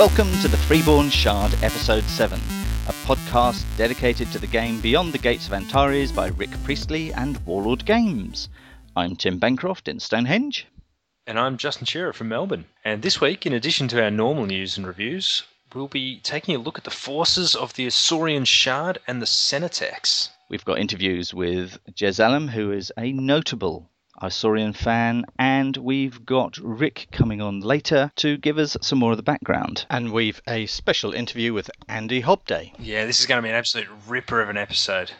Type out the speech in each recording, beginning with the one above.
Welcome to the Freeborn Shard, Episode 7, a podcast dedicated to the game Beyond the Gates of Antares by Rick Priestley and Warlord Games. I'm Tim Bancroft in Stonehenge. And I'm Justin Shearer from Melbourne. And this week, in addition to our normal news and reviews, we'll be taking a look at the forces of the Isorian Shard and the Senatex. We've got interviews with Jez Allum, who is a notable Isorian fan, and we've got Rick coming on later to give us some more of the background. And we've a special interview with Andy Hobday. Yeah, this is going to be an absolute ripper of an episode.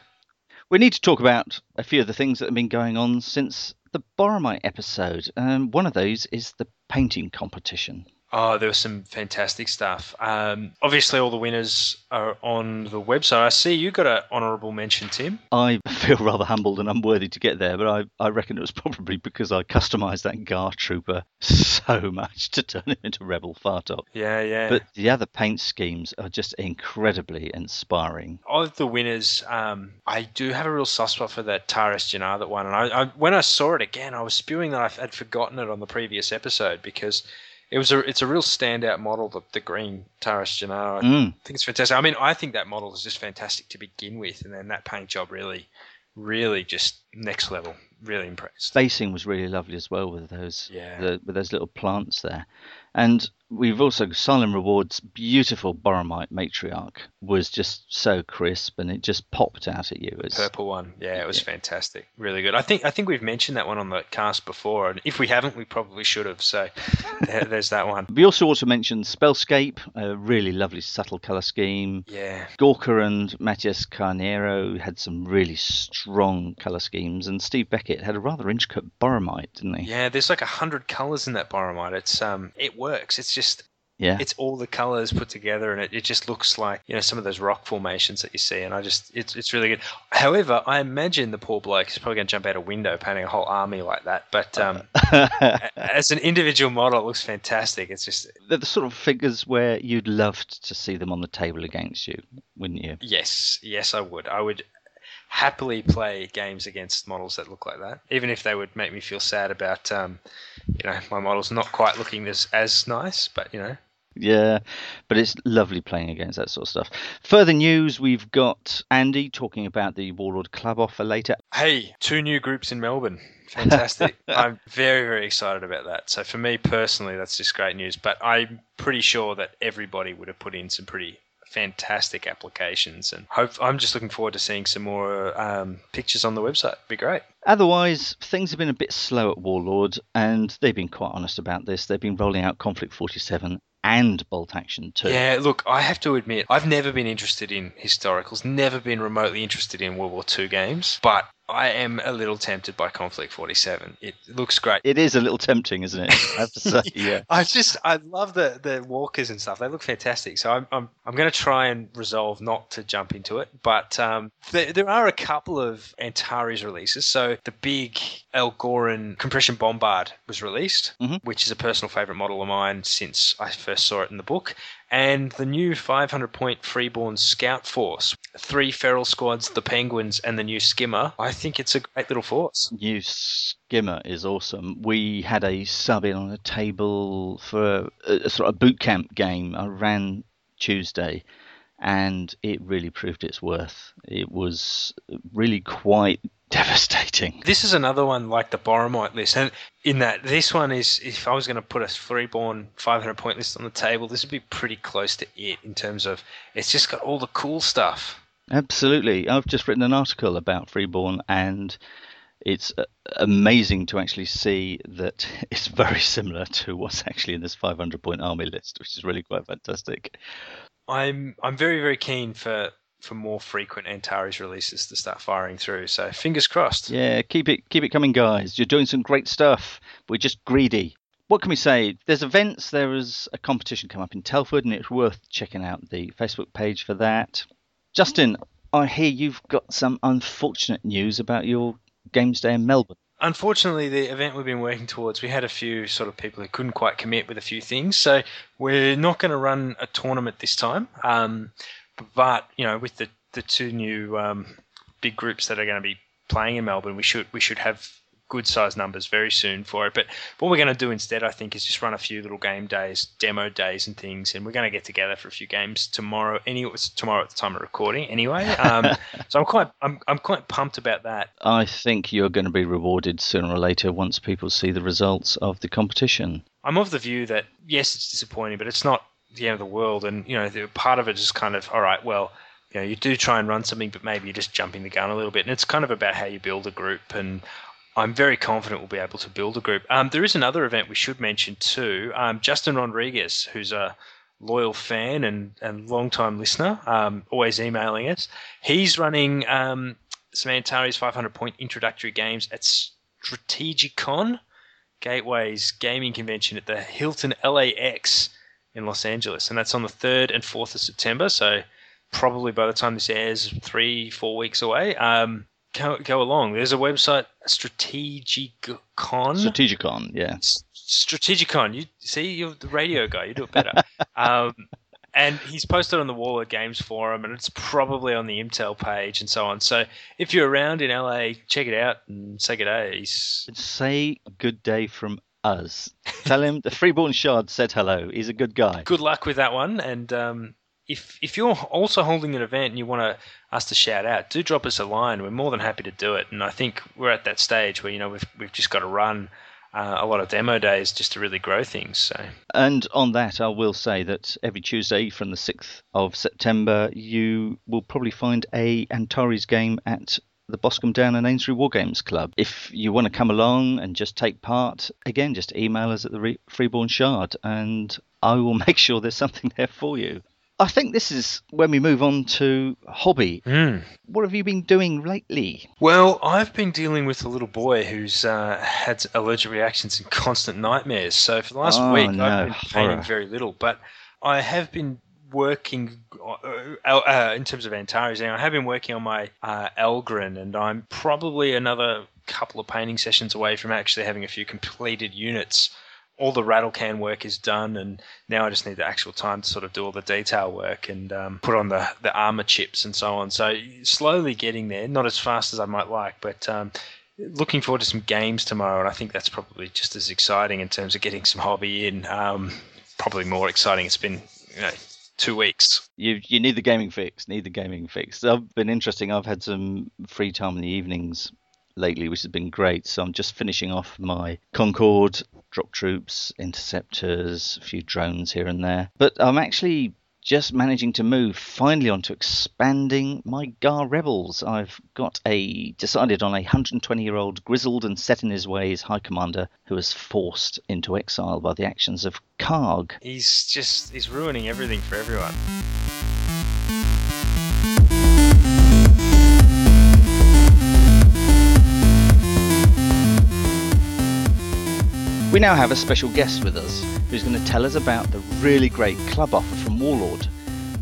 We need to talk about a few of the things that have been going on since the Boromite episode. Um, one of those is the painting competition. Oh, there was some fantastic stuff. Um, obviously, all the winners are on the website. I see you got an honourable mention, Tim. I feel rather humbled and unworthy to get there, but I, I reckon it was probably because I customised that Ghar Trooper so much to turn him into Rebel Fartok. Yeah, yeah. But the other paint schemes are just incredibly inspiring. Of the winners, um, I do have a real soft spot for that Taras Jannar that won. And I, I, when I saw it again, I was spewing that I had forgotten it on the previous episode because it was a it's a real standout model, the, the green Taras Jannar. I Mm. think it's fantastic. I mean, I think that model is just fantastic to begin with, and then that paint job really, really just next level. Really impressed. Spacing was really lovely as well with those Yeah. the, with those little plants there. And we've also Silent Rewards beautiful Boromite matriarch was just so crisp and it just popped out at you as Purple one, yeah, it was fantastic, really good. I think I think we've mentioned that one on the cast before, and if we haven't, we probably should have. So there, there's that one. We also ought to mention Spellscape, a really lovely subtle colour scheme. Yeah, Gorka and Matias Carnero had some really strong colour schemes, and Steve Beckett had a rather intricate Boromite, didn't he? yeah. There's like a hundred colors in that Boromite. It's um, it works. It's just Yeah. it's all the colors put together and it, it just looks like you know some of those rock formations that you see and i just it's, it's really good however i imagine the poor bloke is probably going to jump out a window painting a whole army like that but um, as an individual model it looks fantastic it's just They're the sort of figures where you'd love to see them on the table against you, wouldn't you? yes yes i would i would happily play games against models that look like that even if they would make me feel sad about um, you know my models not quite looking as as nice but you know Yeah, but it's lovely playing against that sort of stuff. Further news we've got Andy talking about the Warlord Club offer later. Hey, two new groups in Melbourne. Fantastic. I'm very, very excited about that. So, for me personally, that's just great news. But I'm pretty sure that everybody would have put in some pretty fantastic applications. And hope I'm just looking forward to seeing some more um, pictures on the website. Be great. Otherwise, things have been a bit slow at Warlord, and they've been quite honest about this. They've been rolling out Conflict 47 and Bolt Action 2. Yeah, look, I have to admit, I've never been interested in historicals, never been remotely interested in World War II games, but I am a little tempted by Conflict 47. It looks great. It is a little tempting, isn't it? I have to say, yeah. I just I love the the walkers and stuff. They look fantastic. So I'm I'm I'm going to try and resolve not to jump into it. But um, there, there are a couple of Antares releases. So the big Algoryn compression bombard was released, Mhm. which is a personal favorite model of mine since I first saw it in the book. And the new 500 point freeborn scout force, three feral squads, the penguins, and the new skimmer. I think it's a great little force. New skimmer is awesome. We had a sub in on a table for a, a sort of boot camp game I ran Tuesday, and it really proved its worth. It was really quite devastating. This is another one like the Boromite list, and in that this one is if I was going to put a freeborn 500 point list on the table, this would be pretty close to it in terms of it's just got all the cool stuff. Absolutely. I've just written an article about Freeborn, and it's uh, amazing to actually see that it's very similar to what's actually in this 500 point army list, which is really quite fantastic. I'm I'm very very keen for for more frequent Antares releases to start firing through. So fingers crossed. Yeah, keep it keep it coming, guys. You're doing some great stuff. We're just greedy. What can we say? There's events. There is a competition come up in Telford, and it's worth checking out the Facebook page for that. Justin, I hear you've got some unfortunate news about your games day in Melbourne. Unfortunately, the event we've been working towards, we had a few sort of people who couldn't quite commit with a few things. So we're not going to run a tournament this time. Um, but you know, with the the two new um, big groups that are going to be playing in Melbourne, we should we should have good sized numbers very soon for it. But what we're going to do instead, I think, is just run a few little game days, demo days, and things. And we're going to get together for a few games tomorrow. Anyway, tomorrow at the time of recording, anyway. Um, so I'm quite, I'm, I'm quite pumped about that. I think you're going to be rewarded sooner or later once people see the results of the competition. I'm of the view that yes, it's disappointing, but it's not the end of the world. And you know, part of it is kind of all right. Well you know, you do try and run something, but maybe you're just jumping the gun a little bit. And it's kind of about how you build a group. And I'm very confident we'll be able to build a group. Um, there is another event we should mention too. Um, Justin Rodriguez, who's a loyal fan and, and long-time listener, um, always emailing us. He's running um, some Antares 500 point introductory games at Strategicon, Gateway's gaming convention at the Hilton LAX in Los Angeles. And that's on the 3rd and 4th of September. So probably by the time this airs, three, four weeks away. Um, go, go along. There's a website, Strategicon. Strategicon, yeah. Strategicon. You see, you're the radio guy. You do it better. um, and he's posted on the Warlord Games forum, and it's probably on the Intel page and so on. So if you're around in LA, check it out and say good day. Say good day from us. Tell him the Freeborn Shard said hello. He's a good guy. Good luck with that one, and um, if if you're also holding an event and you want to, us to shout out, do drop us a line. We're more than happy to do it. And I think we're at that stage where you know we've we've just got to run uh, a lot of demo days just to really grow things. So. And on that, I will say that every Tuesday from the sixth of September, you will probably find a Antares game at the Boscombe Down and Amesbury War Games Club. If you want to come along and just take part, again, just email us at the Freeborn Shard and I will make sure there's something there for you. I think this is when we move on to hobby. Mm. What have you been doing lately? Well, I've been dealing with a little boy who's uh, had allergic reactions and constant nightmares. So for the last oh, week, no. I've been painting very little, but I have been working uh, uh, in terms of Antares. I have been working on my uh, Algoryn, and I'm probably another couple of painting sessions away from actually having a few completed units all the rattle can work is done, and now I just need the actual time to sort of do all the detail work and um, put on the, the armor chips and so on. So slowly getting there, not as fast as I might like, but um, looking forward to some games tomorrow. And I think that's probably just as exciting in terms of getting some hobby in. Um, probably more exciting. It's been you know, two weeks. You you need the gaming fix. Need the gaming fix. I've been interesting. I've had some free time in the evenings lately, which has been great. So I'm just finishing off my Concord, drop troops, interceptors, a few drones here and there. But I'm actually just managing to move finally onto expanding my Ghar Rebels. I've got a decided on a 120 year old grizzled and set in his ways high commander who was forced into exile by the actions of Karg. He's just he's ruining everything for everyone. We now have a special guest with us who's going to tell us about the really great club offer from Warlord,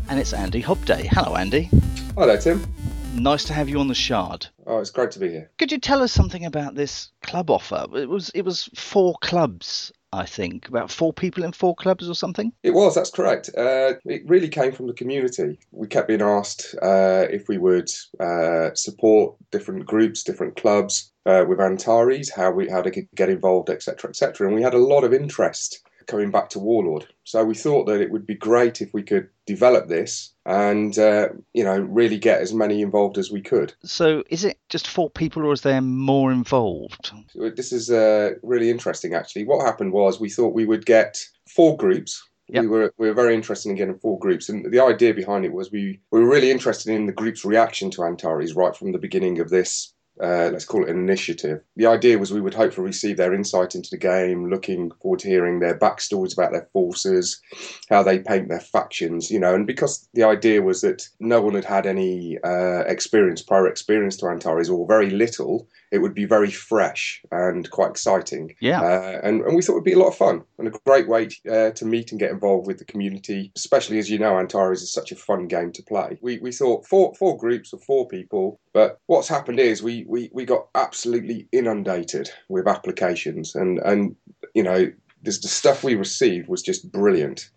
and it's Andy Hobday. Hello, Andy. Hello, Tim. Nice to have you on the Shard. Oh, it's great to be here. Could you tell us something about this club offer? It was it was four clubs, I think, about four people in four clubs or something. It was. That's correct. Uh, it really came from the community. We kept being asked uh, if we would uh, support different groups, different clubs uh, with Antares, how we how to get involved, etc., etc. And we had a lot of interest coming back to Warlord. So we thought that it would be great if we could develop this and uh, you know really get as many involved as we could. So is it just four people, or is there more involved? This is uh, really interesting. Actually, what happened was we thought we would get four groups. Yep. We were we were very interested in getting four groups, and the idea behind it was we, we were really interested in the group's reaction to Antares right from the beginning of this uh, let's call it an initiative. The idea was we would hopefully receive their insight into the game, looking forward to hearing their backstories about their forces, how they paint their factions, you know, and because the idea was that no one had had any uh, experience, prior experience to Antares, or very little, it would be very fresh and quite exciting. Yeah. Uh, and, and we thought it would be a lot of fun and a great way uh, to meet and get involved with the community, especially as you know, Antares is such a fun game to play. We, we thought four, four groups of four people, but what's happened is we, we, we got absolutely inundated with applications and, and you know, this, the stuff we received was just brilliant.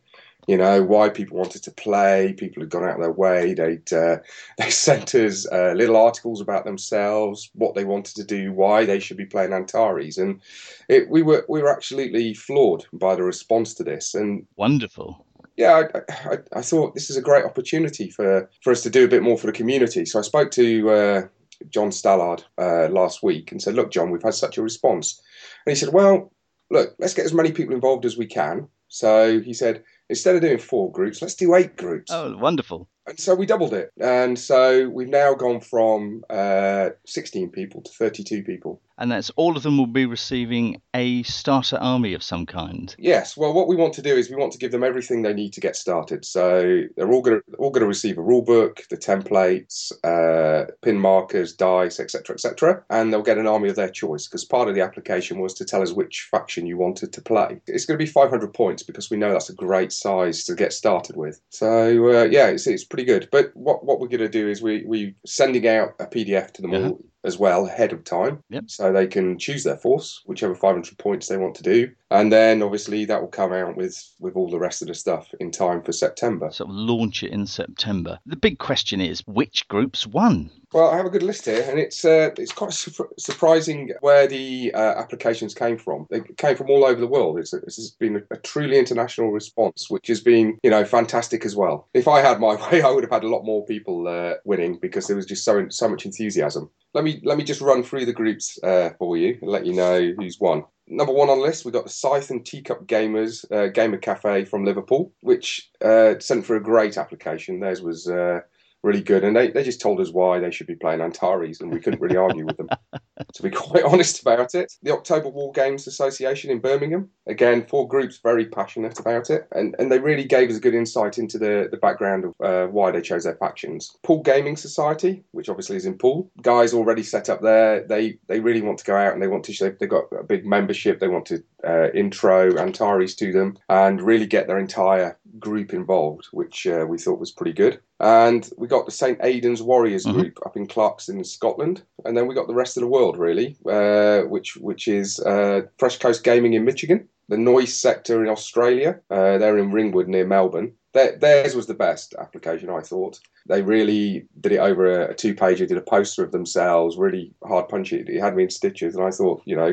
You know why people wanted to play. People had gone out of their way. They'd uh, they sent us uh, little articles about themselves, what they wanted to do, why they should be playing Antares, and it, we were we were absolutely floored by the response to this. And wonderful yeah, I, I, I, thought this is a great opportunity for, for us to do a bit more for the community. So I spoke to uh, John Stallard uh, last week and said, "Look, John, we've had such a response," and he said, "Well, look, let's get as many people involved as we can." So he said, instead of doing four groups, let's do eight groups. Oh, wonderful! And so we doubled it, and so we've now gone from uh, 16 people to 32 people and that's all of them will be receiving a starter army of some kind. Yes. Well, what we want to do is we want to give them everything they need to get started. So they're all going to all going to receive a rule book, the templates, uh, pin markers, dice, etc., etc., and they'll get an army of their choice. Because part of the application was to tell us which faction you wanted to play. It's going to be 500 points because we know that's a great size to get started with. So uh, yeah, it's, it's pretty good. But what what we're going to do is we we sending out a PDF to them uh-huh. all as well ahead of time. Yep. So they can choose their force, whichever 500 points they want to do. And then obviously that will come out with, with all the rest of the stuff in time for September. So launch it in September. The big question is which groups won? Well, I have a good list here, and it's uh, it's quite su- surprising where the uh, applications came from. They came from all over the world. It's, it's been a, a, truly international response, which has been you know fantastic as well. If I had my way, I would have had a lot more people uh, winning because there was just so so much enthusiasm. Let me let me just run through the groups uh, for you and let you know who's won number one on the list, we've got the Scythe and Teacup Gamers uh, Gamer Cafe from Liverpool, which uh, sent for a great application. Theirs was uh, really good. And they, they just told us why they should be playing Antares, and we couldn't really argue with them, to be quite honest about it. The October War Games Association in Birmingham, again, four groups very passionate about it, and, and they really gave us a good insight into the, the background of uh, why they chose their factions. Poole Gaming Society, which obviously is in Poole, guys already set up there. They they really want to go out and they want to, show they've got a big membership, they want to uh, intro Antares to them and really get their entire group involved, which uh, we thought was pretty good. And we got the St. Aidan's Warriors mm-hmm. group up in Clarkston in Scotland. And then we got the rest of the world, really, uh, which, which is uh, Fresh Coast Gaming in Michigan, the Noise sector in Australia. Uh, they're in Ringwood near Melbourne. Their, theirs was the best application, I thought. They really did it over a, a two pager, did a poster of themselves, really hard punchy. It had me in stitches. And I thought, you know,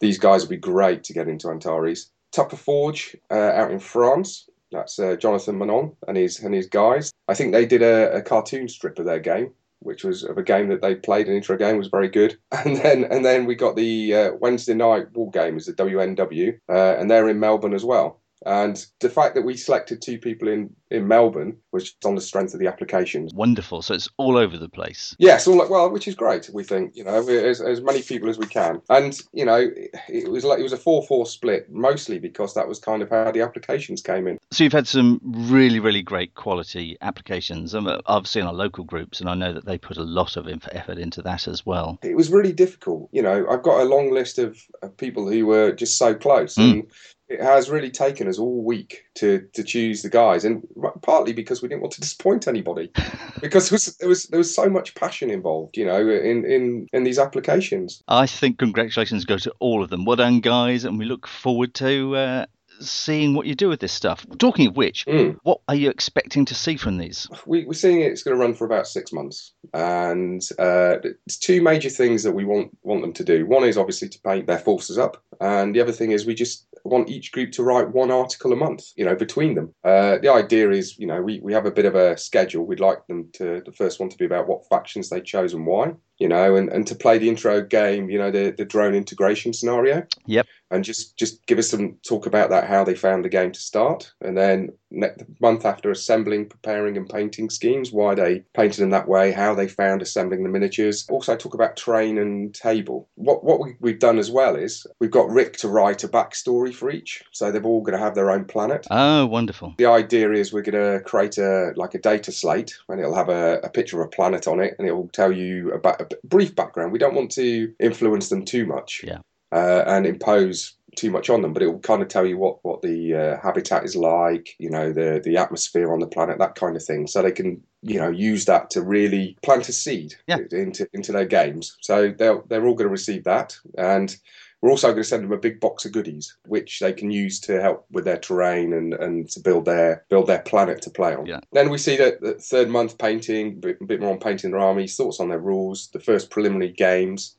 these guys would be great to get into Antares. Tupper Forge uh, out in France. That's uh, Jonathan Manon and his and his guys. I think they did a, a, cartoon strip of their game, which was of a game that they played. An intro game was very good. And then and then we got the uh, Wednesday night war games, the WNW, uh, and they're in Melbourne as well. And the fact that we selected two people in, in Melbourne was just on the strength of the applications. Wonderful. So it's all over the place. Yes, all like, well, which is great. We think you know as, as many people as we can, and you know it was like it was a four-four split, mostly because that was kind of how the applications came in. So you've had some really, really great quality applications. Um, I've seen our local groups, and I know that they put a lot of effort into that as well. It was really difficult. You know, I've got a long list of, of people who were just so close, mm. and it has really taken us all week to to choose the guys, and partly because we didn't want to disappoint anybody, because there was, there was there was so much passion involved, you know, in in in these applications. I think congratulations go to all of them. Well done, guys, and we look forward to uh, seeing what you do with this stuff. Talking of which, mm. what are you expecting to see from these? We, are seeing it's going to run for about six months, and uh, there's two major things that we want want them to do. One is obviously to paint their forces up, and the other thing is we just want each group to write one article a month, you know, between them. Uh, the idea is, you know, we, we have a bit of a schedule. We'd like them to, the first one to be about what factions they chose and why you know, and, and to play the intro game, you know, the, the drone integration scenario. Yep. And just, just give us some talk about that, how they found the game to start. And then the month after assembling, preparing, and painting schemes, why they painted them that way, how they found assembling the miniatures. Also, talk about train and table. What what we, we've done as well is we've got Rick to write a backstory for each, so they're all going to have their own planet. Oh, wonderful! The idea is we're going to create a like a data slate, and it'll have a, a picture of a planet on it, and it will tell you about a brief background. We don't want to influence them too much. Yeah. Uh, and impose too much on them, but it will kind of tell you what what the uh, habitat is like, you know, the the atmosphere on the planet, that kind of thing. So they can you know use that to really plant a seed yeah. into into their games. So they're they're all going to receive that, and We're also going to send them a big box of goodies, which they can use to help with their terrain and, and to build their build their planet to play on. Yeah. Then we see that the third month painting, a bit, a bit more on painting their armies, thoughts on their rules, the first preliminary games,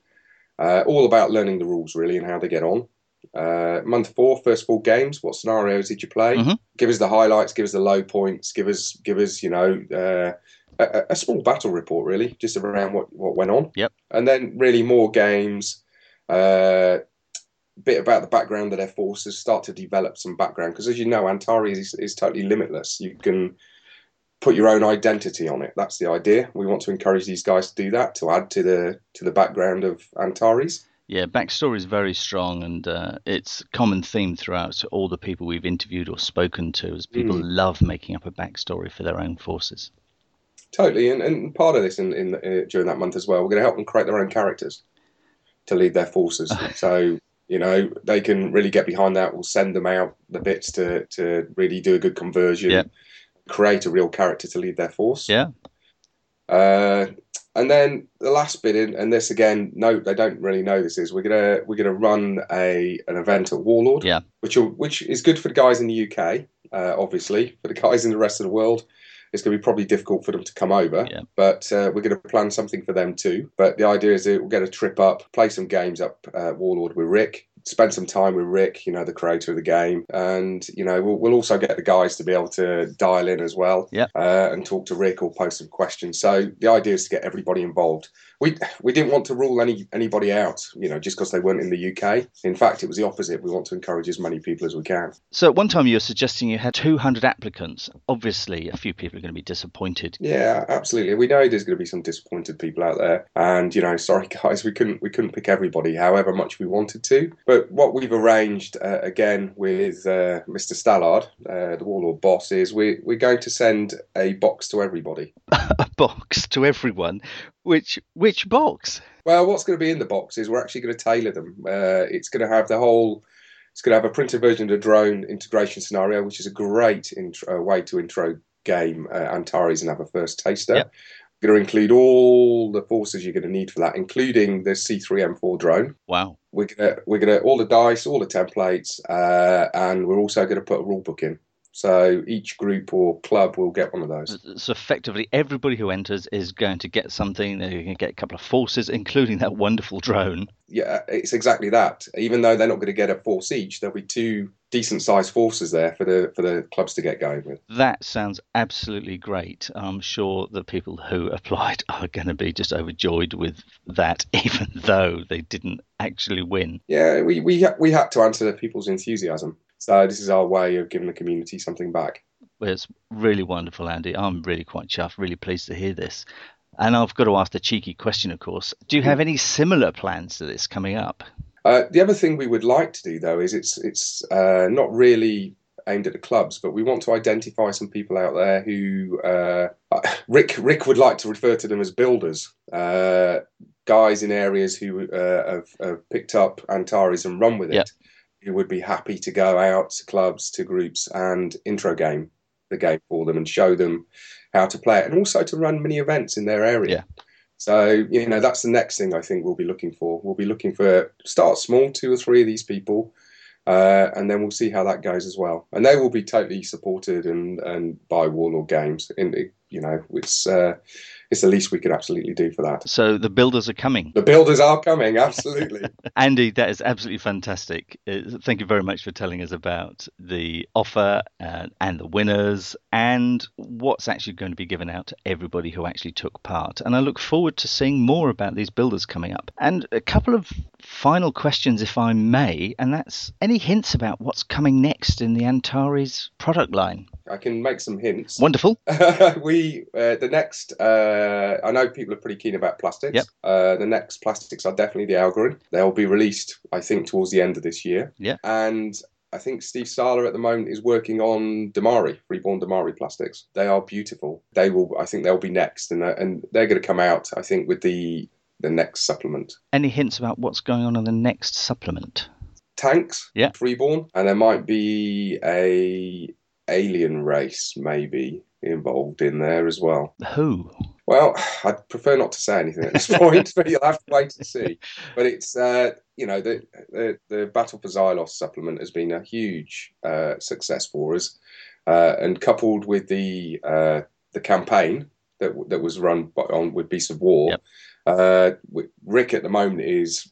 uh, all about learning the rules really and how they get on. Uh, month four, first four games. What scenarios did you play? Mhm. Give us the highlights. Give us the low points. Give us, give us, you know, uh, a, a small battle report really, just around what what went on. Yep. And then really more games. Uh, bit about the background of their forces. Start to develop some background because, as you know, Antares is, is totally limitless. You can put your own identity on it. That's the idea. We want to encourage these guys to do that to add to the to the background of Antares. Yeah, backstory is very strong, and uh, it's a common theme throughout all the people we've interviewed or spoken to. Is people Mm. love making up a backstory for their own forces. Totally, and, and part of this in, in uh, during that month as well, we're going to help them create their own characters to lead their forces. so you know they can really get behind that. We'll send them out the bits to to really do a good conversion, Yeah. create a real character to lead their force. Yeah, Uh, and then the last bit, in, and this again, no, they don't really know this is we're gonna we're gonna run a an event at Warlord, Yeah. which will, which is good for the guys in the UK, uh, obviously. For the guys in the rest of the world, it's going to be probably difficult for them to come over. Yeah. But uh, we're going to plan something for them too. But the idea is that we'll get a trip up, play some games up at Warlord with Rick. Spend some time with Rick, you know, the creator of the game, and you know we'll, we'll also get the guys to be able to dial in as well, Yeah. uh, and talk to Rick or post some questions. So the idea is to get everybody involved we we didn't want to rule any anybody out, you know, just because they weren't in the UK. In fact, it was the opposite. We want to encourage as many people as we can. So at one time you were suggesting you had 200 applicants. Obviously, a few people are going to be disappointed. Yeah, absolutely. We know there's going to be some disappointed people out there, and you know, sorry guys, we couldn't we couldn't pick everybody, however much we wanted to. But what we've arranged uh, again with uh, Mr. Stallard, uh, the Warlord boss, is we we're going to send a box to everybody. A box to everyone. Which which box? Well, what's going to be in the box is we're actually going to tailor them. Uh, it's going to have the whole. It's going to have a printed version of the drone integration scenario, which is a great intro, uh, way to intro game uh, Antares and have a first taster. Yep. We're going to include all the forces you're going to need for that, including the C3M4 drone. Wow. We're gonna, we're gonna all the dice, all the templates, uh, and we're also going to put a rule book in. So each group or club will get one of those. So effectively, everybody who enters is going to get something. They're going to get a couple of forces, including that wonderful drone. Yeah, it's exactly that. Even though they're not going to get a force each, there'll be two decent sized forces there for the for the clubs to get going with. That sounds absolutely great. I'm sure the people who applied are going to be just overjoyed with that, even though they didn't actually win. Yeah, we we we had to answer people's enthusiasm. So this is our way of giving the community something back. Well, It's really wonderful, Andy. I'm really quite chuffed, really pleased to hear this. And I've got to ask the cheeky question, of course. Do you have any similar plans to this coming up? Uh, the other thing we would like to do though is it's it's uh, not really aimed at the clubs, but we want to identify some people out there who uh, Rick Rick would like to refer to them as builders, uh, guys in areas who uh, have, have picked up Antares and run with it, Yep. Who would be happy to go out to clubs, to groups, and intro game the game for them and show them how to play it, and also to run mini events in their area. Yeah. So you know that's the next thing I think we'll be looking for. We'll be looking for start small, two or three of these people, uh, and then we'll see how that goes as well. And they will be totally supported and and by Warlord Games. And you know it's uh, it's the least we could absolutely do for that. So the builders are coming. The builders are coming, absolutely. Andy, that is absolutely fantastic. Uh, Thank you very much for telling us about the offer uh, and the winners and what's actually going to be given out to everybody who actually took part. And I look forward to seeing more about these builders coming up. And a couple of final questions, if I may, and that's any hints about what's coming next in the Antares product line? I can make some hints. Wonderful. we uh, the next. Uh, I know people are pretty keen about plastics. Yep. Uh, the next plastics are definitely the Algoryn. They'll be released, I think, towards the end of this year. Yeah. And I think Steve Sala at the moment is working on Damari, reborn Damari plastics. They are beautiful. They will. I think they'll be next, and uh, and they're going to come out. I think with the the next supplement. Any hints about what's going on in the next supplement? Tanks, Yeah. Reborn, and there might be a alien race maybe involved in there as well. Who? Well, I'd prefer not to say anything at this point, but you'll have to wait and see. But it's uh, you know the, the, the Battle for Xylos supplement has been a huge uh, success for us, uh, and coupled with the uh, the campaign that that was run by, on with Beast of War, Yep. uh, Rick at the moment is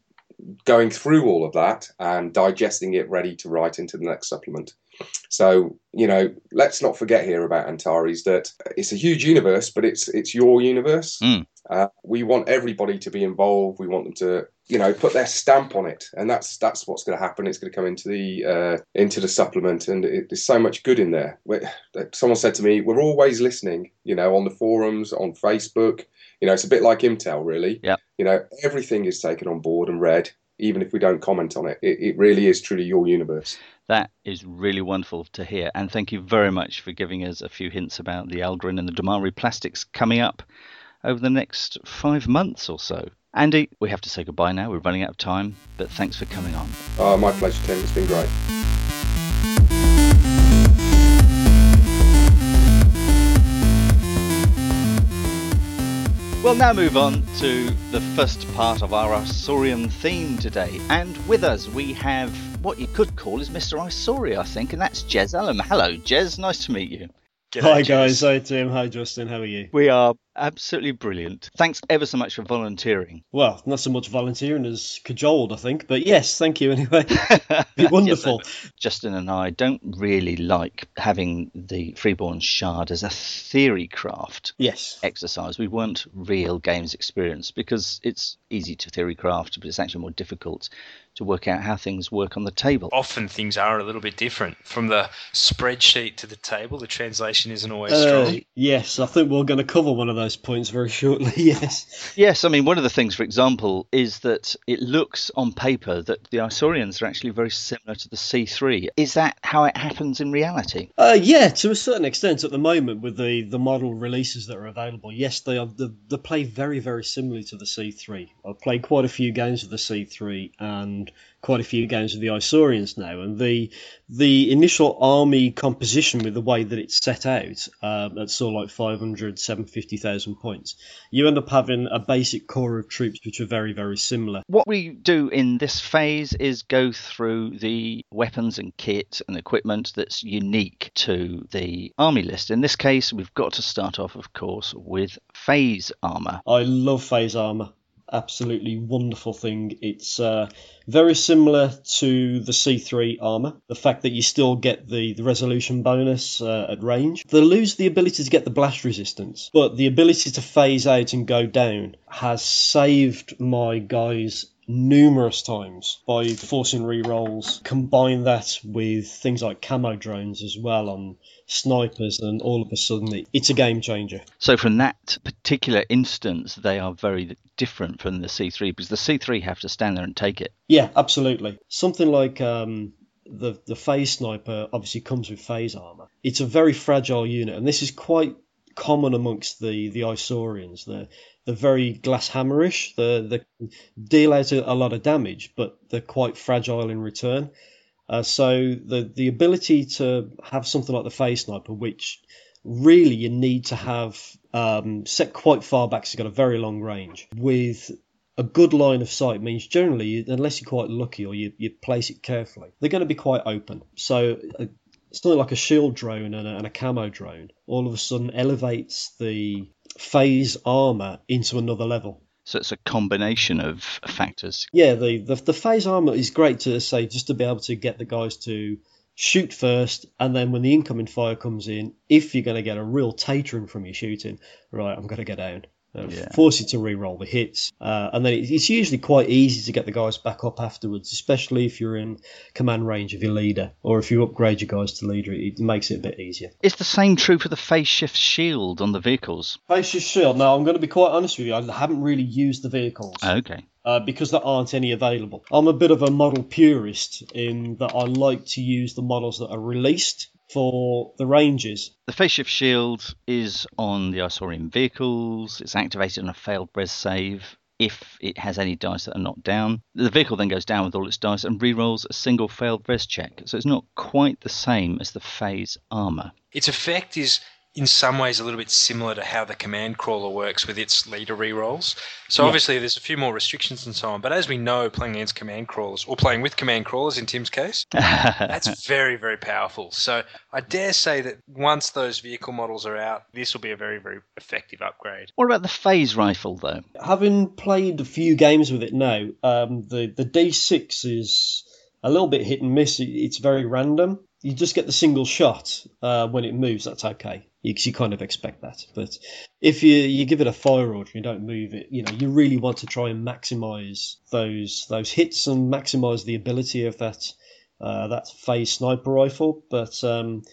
going through all of that and digesting it, ready to write into the next supplement. So you know, let's not forget here about Antares that it's a huge universe, but it's it's your universe. Mm. Uh, we want everybody to be involved. We want them to, you know, put their stamp on it, and that's that's what's going to happen. It's going to come into the uh, into the supplement, and it, there's so much good in there. We're- Someone said to me, "We're always listening," you know, on the forums, on Facebook. You know, it's a bit like Intel, really. Yeah. You know, everything is taken on board and read, even if we don't comment on it. It, it really is truly your universe. That is really wonderful to hear. And thank you very much for giving us a few hints about the Algoryn and the Damari plastics coming up over the next five months or so. Andy, we have to say goodbye now. We're running out of time, but thanks for coming on. Oh, my pleasure, Tim. It's been great. We'll now move on to the first part of our Isorian theme today. And with us, we have what you could call is Mr. Isoria, I think, and that's Jez. Hello, Jez. Nice to meet you. G'day, Hi Jez. guys, hi Tim, hi Justin, how are you? We are absolutely brilliant. Thanks ever so much for volunteering. Well, not so much volunteering as cajoled, I think, but yes, thank you anyway. Be wonderful. Yes, Justin and I don't really like having the Freeborn Shard as a theory craft yes. exercise. We want real games experience because it's easy to theory craft, but it's actually more difficult to work out how things work on the table. Often things are a little bit different. From the spreadsheet to the table, the translation isn't always Uh, strong. yes, I think we're going to cover one of those points very shortly. Yes. Yes, I mean, one of the things, for example, is that it looks on paper that the Isorians are actually very similar to the C3. Is that how it happens in reality? Uh, yeah, to a certain extent at the moment with the, the model releases that are available, yes, they are they, they play very very similarly to the C3. I've played quite a few games with the C3 and quite a few games with the Isorians now, and the the initial army composition with the way that it's set out um, at sort of like 500, 750,000 points, you end up having a basic core of troops which are very very similar. What we do in this phase is go through the weapons and kit and equipment that's unique to the army list. In this case, we've got to start off, of course, with phase armor. I love phase armor. Absolutely wonderful thing. It's uh, very similar to the C3 armor. The fact that you still get the, the resolution bonus uh, at range. They lose the ability to get the blast resistance, but the ability to phase out and go down has saved my guys numerous times by forcing rerolls. Combine that with things like camo drones as well on snipers, and all of a sudden it's a game changer. So, from that particular instance, they are very different from the C3 because the C3 have to stand there and take it. Yeah, absolutely. Something like um, the the phase sniper obviously comes with phase armor. It's a very fragile unit, and this is quite common amongst the the Isorians. They're they're very glass hammerish. They they deal out a, a lot of damage, but they're quite fragile in return. Uh, so the the ability to have something like the phase sniper, which really you need to have um, set quite far back, so you've got a very long range with a good line of sight means generally, unless you're quite lucky or you, you place it carefully, they're going to be quite open. So uh, something like a shield drone and a, and a camo drone all of a sudden elevates the phase armor into another level. So, it's a combination of factors. Yeah, the, the the phase armor is great to say just to be able to get the guys to shoot first, and then when the incoming fire comes in, if you're going to get a real tatering from your shooting, right, I'm going to get down. Yeah. Force you to re-roll the hits, uh, and then it's usually quite easy to get the guys back up afterwards, especially if you're in command range of your leader, or if you upgrade your guys to leader, it makes it a bit easier. It's the same true for the phase shift shield on the vehicles? Phase shift shield. Now, I'm going to be quite honest with you. I haven't really used the vehicles. Okay. uh, because there aren't any available. I'm a bit of a model purist in that I like to use the models that are released for the ranges. The phase shift shield is on the Isorian vehicles. It's activated on a failed res save if it has any dice that are knocked down. The vehicle then goes down with all its dice and re-rolls a single failed res check. So it's not quite the same as the phase armor. Its effect is in some ways a little bit similar to how the command crawler works with its leader rerolls. So Yeah. obviously there's a few more restrictions and so on. But as we know, playing against command crawlers or playing with command crawlers in Tim's case, that's very very powerful. So I dare say that once those vehicle models are out, this will be a very very effective upgrade. what about the phase rifle, though? Having played a few games with it now, um, the the D6 is a little bit hit and miss. It's very random. You just get the single shot uh, when it moves. That's okay. You, you kind of expect that. But if you you give it a fire order you don't move it, you know you really want to try and maximise those those hits and maximise the ability of that uh, that phase sniper rifle. But um,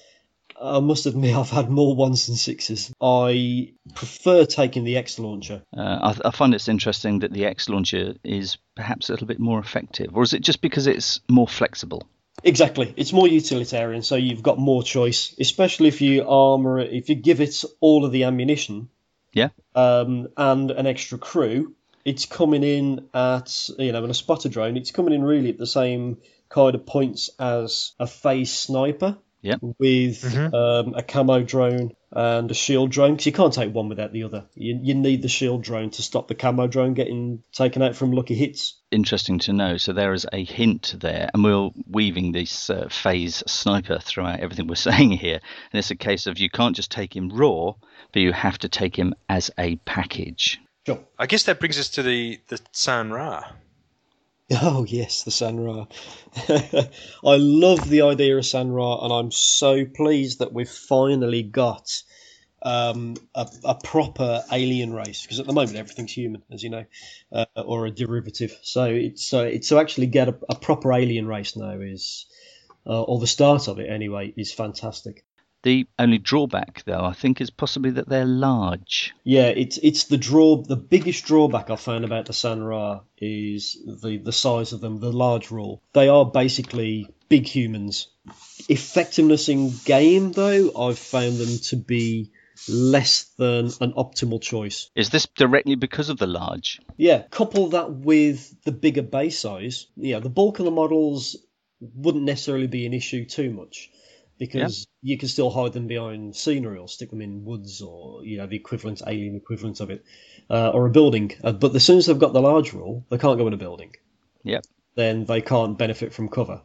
I must admit, I've had more ones than sixes. I prefer taking the X launcher. Uh, I, I find it's interesting that the X launcher is perhaps a little bit more effective, or is it just because it's more flexible? Exactly, it's more utilitarian, so you've got more choice, especially if you armor it, if you give it all of the ammunition, Yeah. um, and an extra crew. It's coming in at you know, in a spotter drone, it's coming in really at the same kind of points as a phase sniper. Yeah. With Mhm. um, a camo drone and a shield drone, because you can't take one without the other. You, you need the shield drone to stop the camo drone getting taken out from lucky hits. Interesting to know. So there is a hint there, and we're weaving this uh, phase sniper throughout everything we're saying here. And it's a case of you can't just take him raw, but you have to take him as a package. Sure. I guess that brings us to the the San Ra. Oh yes, the Sanra. I love the idea of Sanra, and I'm so pleased that we've finally got um, a, a proper alien race. Because at the moment everything's human, as you know, uh, or a derivative. So it's so it's to actually get a, a proper alien race now is, uh, or the start of it anyway, is fantastic. The only drawback, though, I think, is possibly that they're large. Yeah, it's it's the draw. The biggest drawback I found about the Sanra is the the size of them, the large rule. They are basically big humans. Effectiveness in game, though, I've found them to be less than an optimal choice. Is this directly because of the large? Yeah, couple that with the bigger base size. Yeah, the bulk of the models wouldn't necessarily be an issue too much because you can still hide them behind scenery or stick them in woods or you know the equivalent alien equivalent of it uh, or a building. Uh, but as soon as they've got the large rule, they can't go in a building. Yep. Then they can't benefit from cover,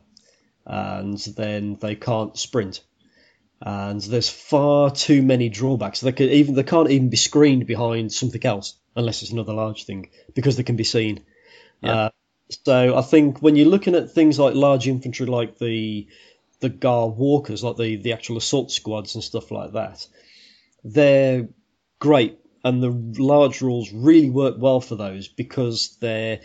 and then they can't sprint. And there's far too many drawbacks. They could even they can't even be screened behind something else unless it's another large thing because they can be seen. Yeah. Uh, so I think when you're looking at things like large infantry, like the the Gar walkers, like the the actual assault squads and stuff like that, they're great, and the large rules really work well for those because they're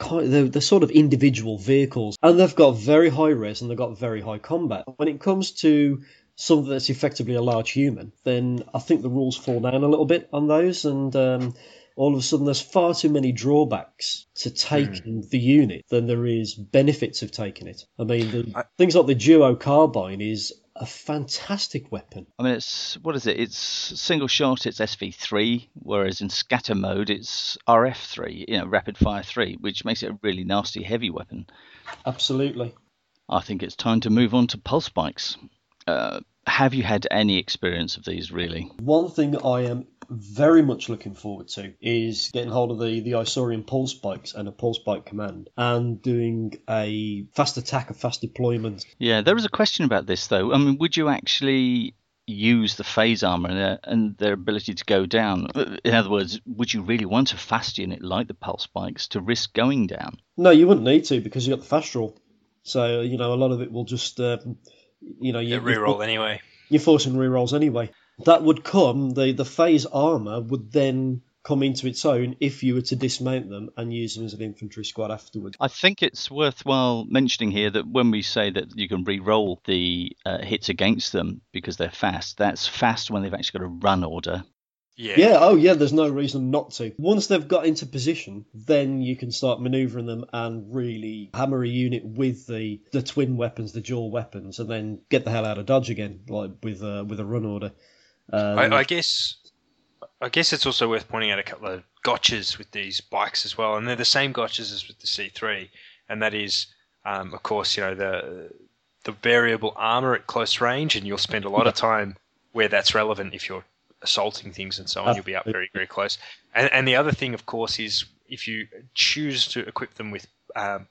they're, they're sort of individual vehicles, and they've got very high res and they've got very high combat. When it comes to something that's effectively a large human, then I think the rules fall down a little bit on those, and um, all of a sudden there's far too many drawbacks to taking the unit than there is benefits of taking it. I mean, the, I- things like the duo carbine is a fantastic weapon. I mean, it's what is it? It's single shot. It's SV3, whereas in scatter mode it's RF3. You know, rapid fire three, which makes it a really nasty heavy weapon. Absolutely. I think it's time to move on to pulse bikes. Uh, have you had any experience of these really? One thing I am very much looking forward to is getting hold of the, the Isorian pulse bikes and a pulse bike command and doing a fast attack, a fast deployment. Yeah, there was a question about this though. I mean, would you actually use the phase armor and their, and their ability to go down? In other words, would you really want a fast unit like the pulse bikes to risk going down? No, you wouldn't need to because you've got the fast roll. So, you know, a lot of it will just, um, you know, you, Yeah, reroll anyway. you're forcing rerolls anyway. That would come, the, the phase armor would then come into its own if you were to dismount them and use them as an infantry squad afterwards. I think it's worthwhile mentioning here that when we say that you can re-roll the uh, hits against them because they're fast, that's fast when they've actually got a run order. Yeah. Yeah, oh yeah, there's no reason not to. Once they've got into position, then you can start manoeuvring them and really hammer a unit with the, the twin weapons, the dual weapons, and then get the hell out of dodge again, like with uh, with a run order. Um, I, I guess I guess it's also worth pointing out a couple of gotchas with these bikes as well, and they're the same gotchas as with the C3, and that is, um, of course, you know the the variable armor at close range, and you'll spend a lot of time where that's relevant if you're assaulting things and so on. You'll be up very, very close. And, and the other thing, of course, is if you choose to equip them with um,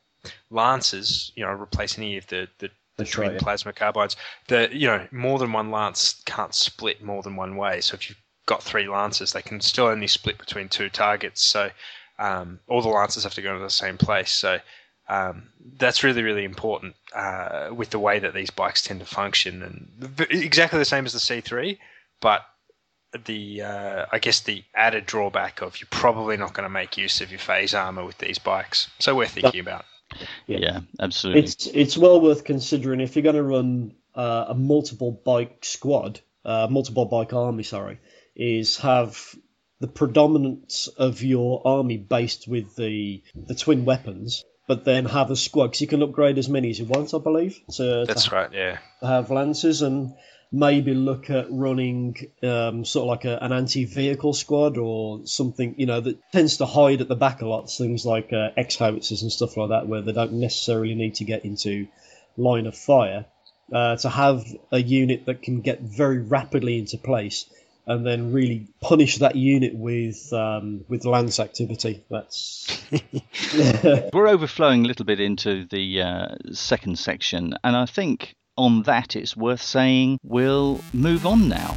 lances, you know, replace any of the, the, the twin right, yeah. plasma carbines, the you know, more than one lance can't split more than one way. So if you've got three lances, they can still only split between two targets. So um, all the lances have to go to the same place. So um, that's really, really important uh, with the way that these bikes tend to function, and exactly the same as the C3, but the uh, I guess the added drawback of you're probably not going to make use of your phase armor with these bikes. So we're thinking about. Yeah. yeah, absolutely. It's it's well worth considering if you're going to run uh, a multiple bike squad, uh, multiple bike army. Sorry, is have the predominance of your army based with the the twin weapons, but then have a squad because you can upgrade as many as you want, I believe. To, That's to right. Yeah. Have lances and maybe look at running um, sort of like a, an anti-vehicle squad or something, you know, that tends to hide at the back a lot. Things like uh, X howitzers and stuff like that, where they don't necessarily need to get into line of fire. Uh, to have a unit that can get very rapidly into place and then really punish that unit with um, with lance activity. That's we're overflowing a little bit into the uh, second section, and I think on that, it's worth saying we'll move on now.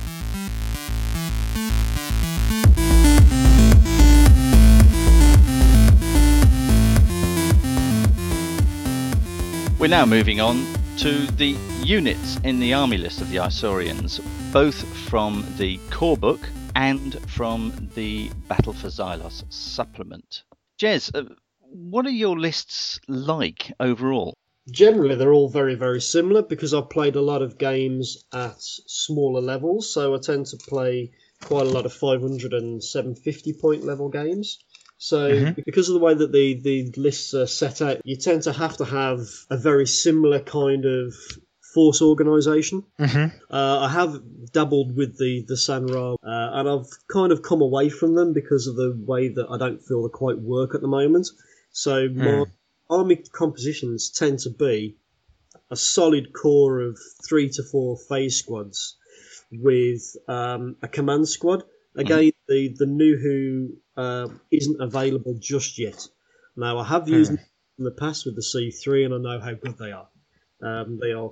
We're now moving on to the units in the army list of the Isorians, both from the core book and from the Battle for Xilos supplement. Jez, uh, what are your lists like overall? Generally they're all very very similar because I've played a lot of games at smaller levels, so I tend to play quite a lot of 500 and 750 point level games. So mm-hmm. because of the way that the the lists are set out, you tend to have to have a very similar kind of force organization. Mm-hmm. Uh, I have dabbled with the the San-Rah, uh, and I've kind of come away from them because of the way that I don't feel they quite work at the moment. So mm. My army compositions tend to be a solid core of three to four phase squads with um, a command squad. Again, mm. the the NuHu uh, isn't available just yet. Now, I have used mm. in the past with the C3, and I know how good they are. Um, they are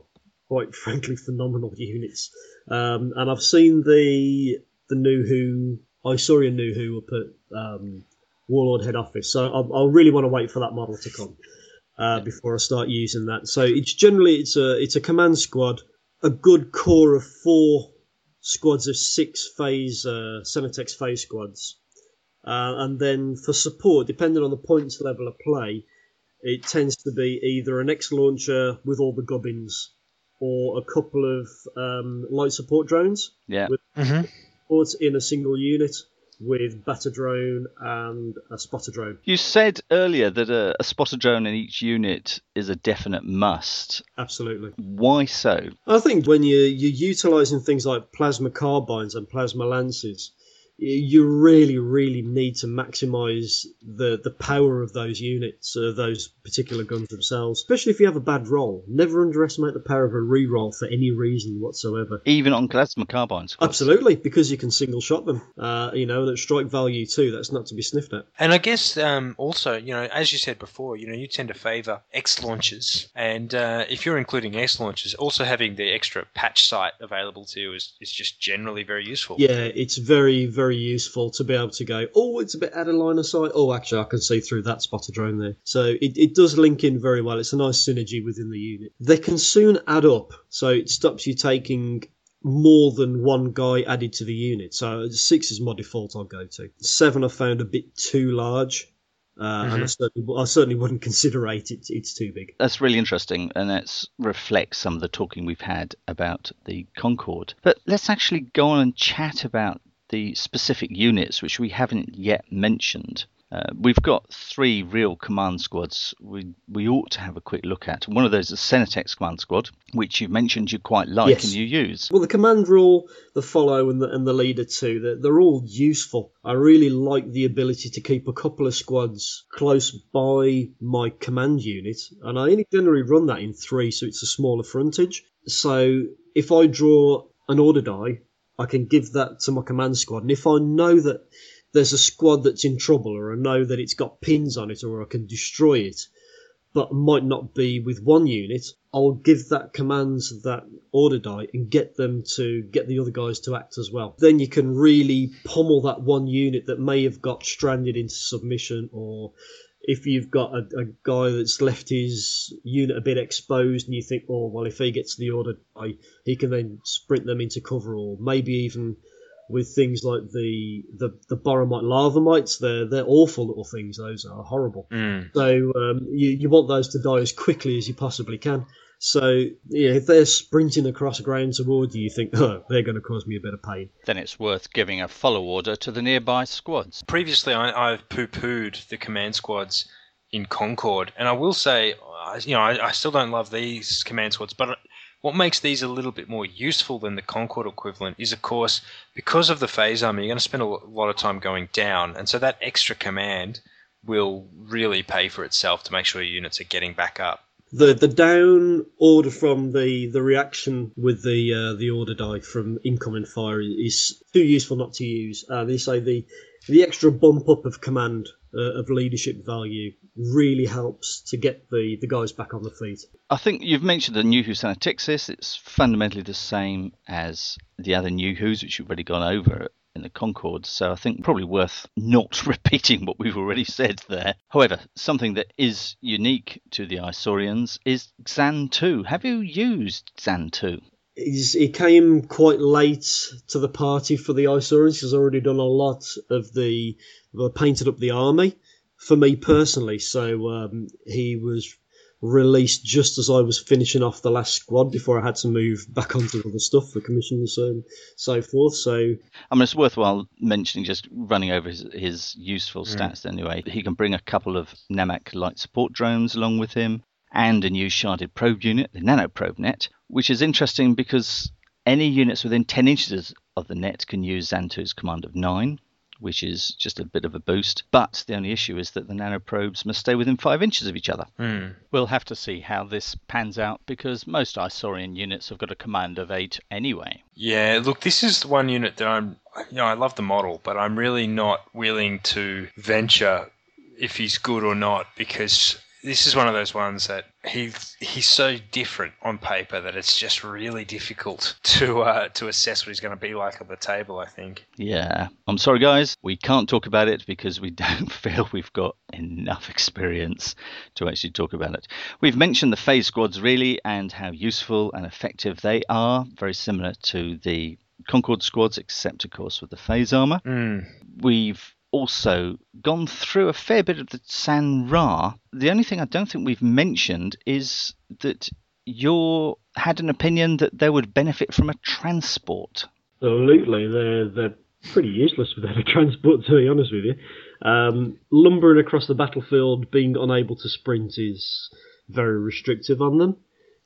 quite frankly phenomenal units, um, and I've seen the the NuHu Isorian NuHu up at um, Warlord head office. So I, I really want to wait for that model to come uh, before I start using that. So it's generally it's a it's a command squad, a good core of four squads of six phase uh, Senatex phase squads, uh, and then for support, depending on the points level of play, it tends to be either an X launcher with all the gubbins or a couple of um, light support drones. Yeah. With mm-hmm. in a single unit with better drone and a spotter drone. You said earlier that a, a, spotter drone in each unit is a definite must. Absolutely. Why so? I think when you're, you're utilising things like plasma carbines and plasma lances, you really, really need to maximize the, the power of those units, of those particular guns themselves, especially if you have a bad roll. Never underestimate the power of a re-roll for any reason whatsoever. Even on plasma carbines? Absolutely, because you can single shot them. Uh, you know, that strike value too, that's not to be sniffed at. And I guess um, also, you know, as you said before, you know, you tend to favour X launches. And uh, if you're including X launches, also having the extra patch sight available to you is, is just generally very useful. Yeah, it's very, very very useful to be able to go, oh, it's a bit out of line of sight. Oh, actually, I can see through that spotter drone there. So it, it does link in very well. It's a nice synergy within the unit. They can soon add up, so it stops you taking more than one guy added to the unit. So six is my default I'll go to. Seven I found a bit too large. Uh, mm-hmm. And I certainly, I certainly wouldn't consider eight. It's, it's too big. That's really interesting, and that reflects some of the talking we've had about the Concord. But let's actually go on and chat about the specific units which we haven't yet mentioned. Uh, we've got three real command squads we, we ought to have a quick look at. One of those is Senatex Command Squad, which you mentioned you quite like yes. and you use. Well, the command rule, the follow, and the, and the leader too, they're, they're all useful. I really like the ability to keep a couple of squads close by my command unit, and I only generally run that in three, so it's a smaller frontage. So if I draw an order die I can give that to my command squad. And if I know that there's a squad that's in trouble, or I know that it's got pins on it, or I can destroy it, but might not be with one unit, I'll give that command that order die and get them to get the other guys to act as well. Then you can really pummel that one unit that may have got stranded into submission or if you've got a, a, guy that's left his unit a bit exposed and you think, oh, well, if he gets the order, he can then sprint them into cover, or maybe even with things like the the, the Boromite lava mites, they're they're awful little things. Those are horrible. Mm. So um, you you want those to die as quickly as you possibly can. So yeah, if they're sprinting across ground toward you, you think, oh, they're going to cause me a bit of pain. Then it's worth giving a follow order to the nearby squads. Previously, I, have poo-pooed the command squads in Concord, and I will say, you know, I, I still don't love these command squads, but what makes these a little bit more useful than the Concord equivalent is, of course, because of the phase armor, you're going to spend a lot of time going down, and so that extra command will really pay for itself to make sure your units are getting back up the the down order from the the reaction with the uh, the order die from incoming fire is too useful not to use. Uh, they say the the extra bump up of command uh, of leadership value really helps to get the, the guys back on the feet. I think you've mentioned the NuHu. It's fundamentally the same as the other NuHu's, which you've already gone over in the Concord, so I think probably worth not repeating what we've already said there. However, something that is unique to the Isorians is Xan 2. Have you used Xan 2? he came quite late to the party for the Isorians. He's already done a lot of the, the painted up the army for me personally. So um, he was released just as I was finishing off the last squad before I had to move back onto other stuff for commissions and so forth. So, I mean, it's worthwhile mentioning just running over his, his useful mm. stats anyway. He can bring a couple of Namak light support drones along with him and a new sharded probe unit, the Nano Probe Net, which is interesting because any units within 10 inches of the net can use Xan 2's command of 9 which is just a bit of a boost. But the only issue is that the nanoprobes must stay within five inches of each other. Mm. We'll have to see how this pans out because most Isorian units have got a command of eight anyway. Yeah, look, this is the one unit that I'm, you know, I love the model, but I'm really not willing to venture if he's good or not because this is one of those ones that he's he's so different on paper that it's just really difficult to uh, to assess what he's going to be like at the table. I think. Yeah, I'm sorry, guys. We can't talk about it because we don't feel we've got enough experience to actually talk about it. We've mentioned the phase squads really and how useful and effective they are. Very similar to the Concord squads, except of course with the phase armor. Mm. We've also gone through a fair bit of the San Ra. The only thing I don't think we've mentioned is that you had an opinion that they would benefit from a transport. Absolutely, they're they're pretty useless without a transport. To be honest with you, um, lumbering across the battlefield, being unable to sprint is very restrictive on them.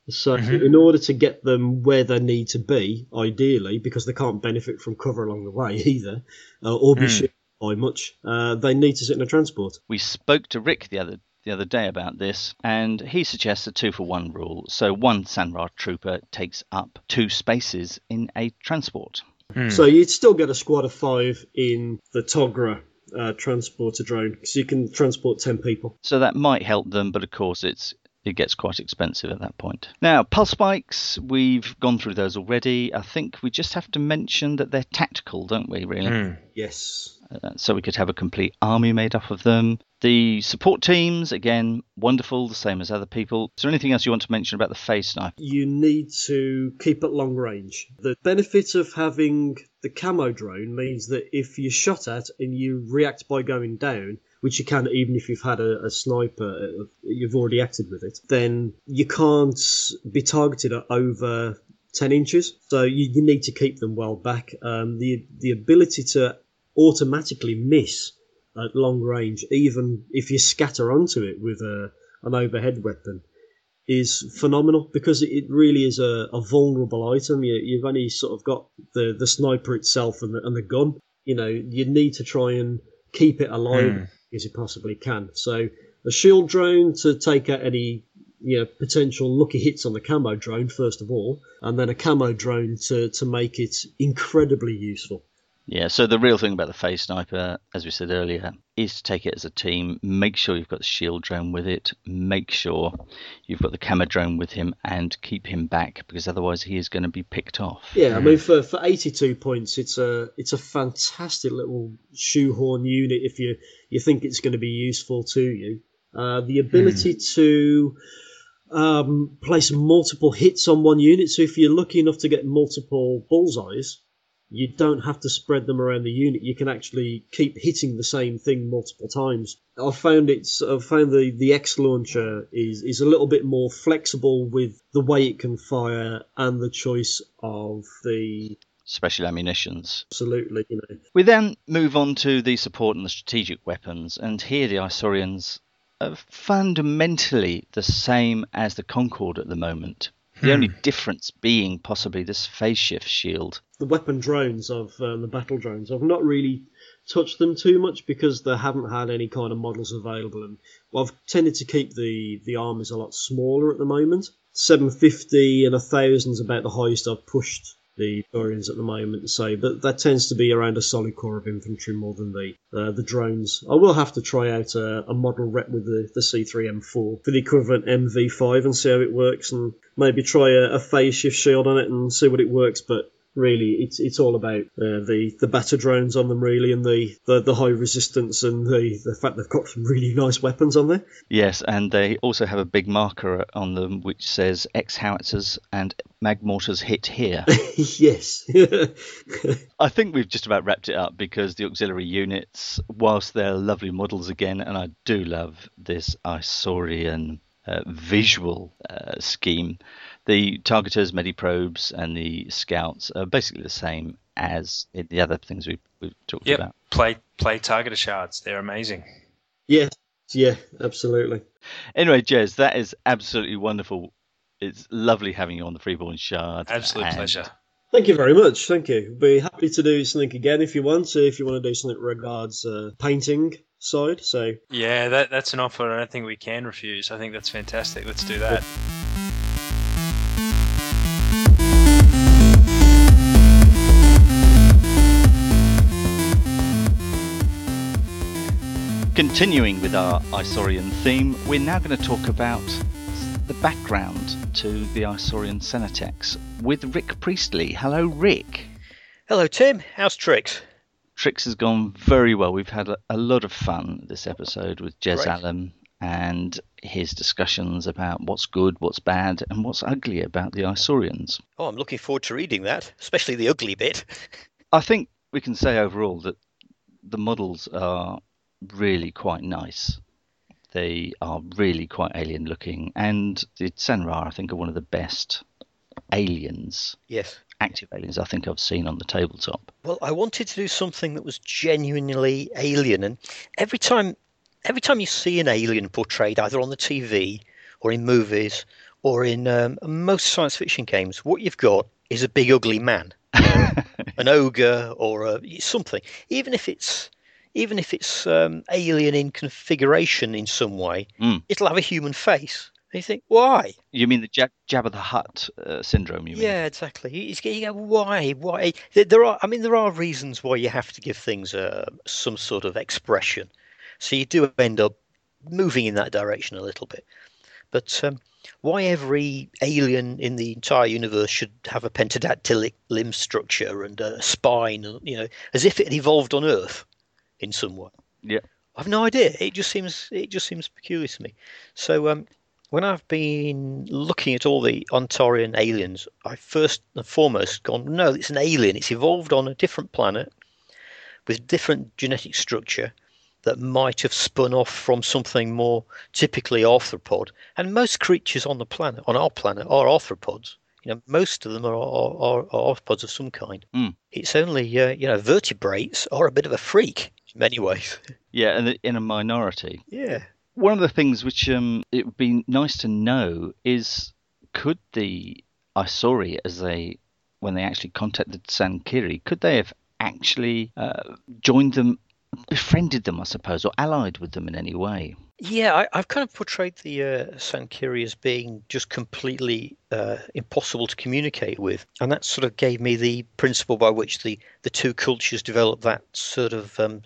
So, mm-hmm. in order to get them where they need to be, ideally, because they can't benefit from cover along the way either, uh, or be mm by much. Uh, they need to sit in a transport. We spoke to Rick the other the other day about this, and he suggests a two for one rule. So one San Ra trooper takes up two spaces in a transport. Hmm. So you'd still get a squad of five in the Togra uh, transporter drone, because you can transport ten people. So that might help them, but of course it's it gets quite expensive at that point. Now, pulse bikes, we've gone through those already. I think we just have to mention that they're tactical, don't we, really? Mm. Yes. Uh, so we could have a complete army made up of them. The support teams, again, wonderful, the same as other people. Is there anything else you want to mention about the phase sniper? You need to keep at long range. The benefit of having the camo drone means that if you're shot at and you react by going down, which you can even if you've had a, a, sniper, uh, you've already acted with it, then you can't be targeted at over 10 inches. So you, you need to keep them well back. Um, the the ability to automatically miss at long range, even if you scatter onto it with a, an overhead weapon, is phenomenal because it really is a, a vulnerable item. You, have only sort of got the, the sniper itself and the, and the gun. You know, you need to try and keep it alive mm. as you possibly can. So a shield drone to take out any you know, potential lucky hits on the camo drone first of all, and then a camo drone to, to make it incredibly useful. Yeah, so the real thing about the phase sniper, as we said earlier, is to take it as a team. Make sure you've got the shield drone with it. Make sure you've got the camo drone with him and keep him back because otherwise he is going to be picked off. Yeah, I mean for, for 82 points, it's a it's a fantastic little shoehorn unit if you you think it's going to be useful to you. Uh, the ability to um, place multiple hits on one unit. So if you're lucky enough to get multiple bullseyes, you don't have to spread them around the unit. You can actually keep hitting the same thing multiple times. I found it's I found the the X launcher is is a little bit more flexible with the way it can fire and the choice of the Special ammunitions. absolutely you know We then move on to the support and the strategic weapons, and here the Isorians are fundamentally the same as the Concord at the moment. The only difference being possibly this phase shift shield. the weapon drones of um, the battle drones. I've not really touched them too much because they haven't had any kind of models available, and well, I've tended to keep the the armies a lot smaller at the moment. 750 and a thousand is about the highest I've pushed the Isorians at the moment. So, but that tends to be around a solid core of infantry more than the uh, the drones. I will have to try out a, a model rep with the, the C3M4 for the equivalent MV5 and see how it works, and maybe try a, a phase shift shield on it and see what it works. But really, it's it's all about uh, the the batter drones on them really, and the, the, the high resistance and the the fact they've got some really nice weapons on there. Yes, and they also have a big marker on them which says X howitzers and mag mortars hit here. yes. I think we've just about wrapped it up because the auxiliary units, whilst they're lovely models again, and I do love this Isorian uh, visual uh, scheme, the targeters, mediprobes, and the scouts are basically the same as the other things we've, we've talked Yep. about. Play play targeter shards. They're amazing. yes. Yeah. Absolutely. Anyway, Jez, that is absolutely wonderful. It's lovely having you on the Freeborn Shard. Absolute and pleasure. Thank you very much. Thank you. Be happy to do something again if you want. If you want to do something regards uh, painting side. So Yeah, that that's an offer I don't think we can refuse. I think that's fantastic. Let's do that. Continuing with our Isorian theme, we're now going to talk about the background to the Isorian Senatex with Rick Priestley. Hello, Rick. Hello, Tim. How's tricks? Tricks has gone very well. We've had a, a lot of fun this episode with Jez Great. Allum and his discussions about what's good, what's bad, and what's ugly about the Isorians. Oh, I'm looking forward to reading that, especially the ugly bit. I think we can say overall that the models are really quite nice. They are really quite alien looking, and the Senrar, I think, are one of the best aliens, Yes. active aliens I think I've seen on the tabletop. Well, I wanted to do something that was genuinely alien, and every time, every time you see an alien portrayed either on the TV or in movies or in um, most science fiction games, what you've got is a big ugly man, an ogre or a, something. Even if it's even if it's um, alien in configuration in some way, Mm. it'll have a human face. And you think, why? You mean the Jab- Jabba the Hutt uh, syndrome? You mean? Yeah, exactly. You, you go, why? Why? There- There are. I mean, there are reasons why you have to give things uh, some sort of expression. So you do end up moving in that direction a little bit. But um, why every alien in the entire universe should have a pentadactylic limb structure and a spine, you know, as if it had evolved on Earth in some way? Yeah. I've no idea. It just seems. It just seems peculiar to me. So um, when I've been looking at all the Antarean aliens, I first and foremost gone, no, it's an alien. It's evolved on a different planet with different genetic structure that might have spun off from something more typically arthropod. And most creatures on the planet, on our planet, are arthropods. You know, most of them are, are, are, are arthropods of some kind. Mm. It's only, uh, you know, vertebrates are a bit of a freak many ways. Yeah, and in a minority. yeah. One of the things which um, it would be nice to know is could the Isori, as they when they actually contacted Sankiri, could they have actually uh, joined them, befriended them, I suppose, or allied with them in any way? Yeah, I, have kind of portrayed the uh, Sankiri as being just completely uh, impossible to communicate with, and that sort of gave me the principle by which the, the two cultures developed that sort of, um,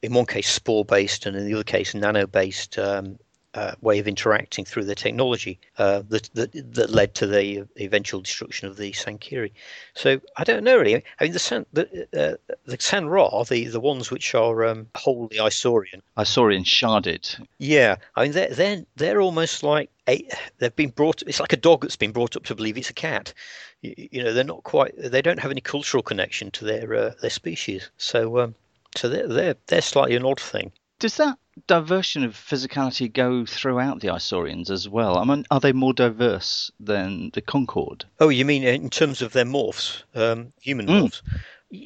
in one case, spore based, and in the other case, nano based um, uh, way of interacting through the technology uh, that, that, that led to the eventual destruction of the Sankiri. So I don't know really. I mean, the San the, uh, the San Ra, the the ones which are um, wholly Isaurian, Isorian sharded. Yeah, I mean they're they're they're almost like a, they've been brought. It's like a dog that's been brought up to believe it's a cat. You, you know, they're not quite. They don't have any cultural connection to their uh, their species. So um, so they're they're they're slightly an odd thing. Does that diversion of physicality go throughout the Isorians as well? I mean, are they more diverse than the Concord? Oh, you mean in terms of their morphs, um, human mm. morphs?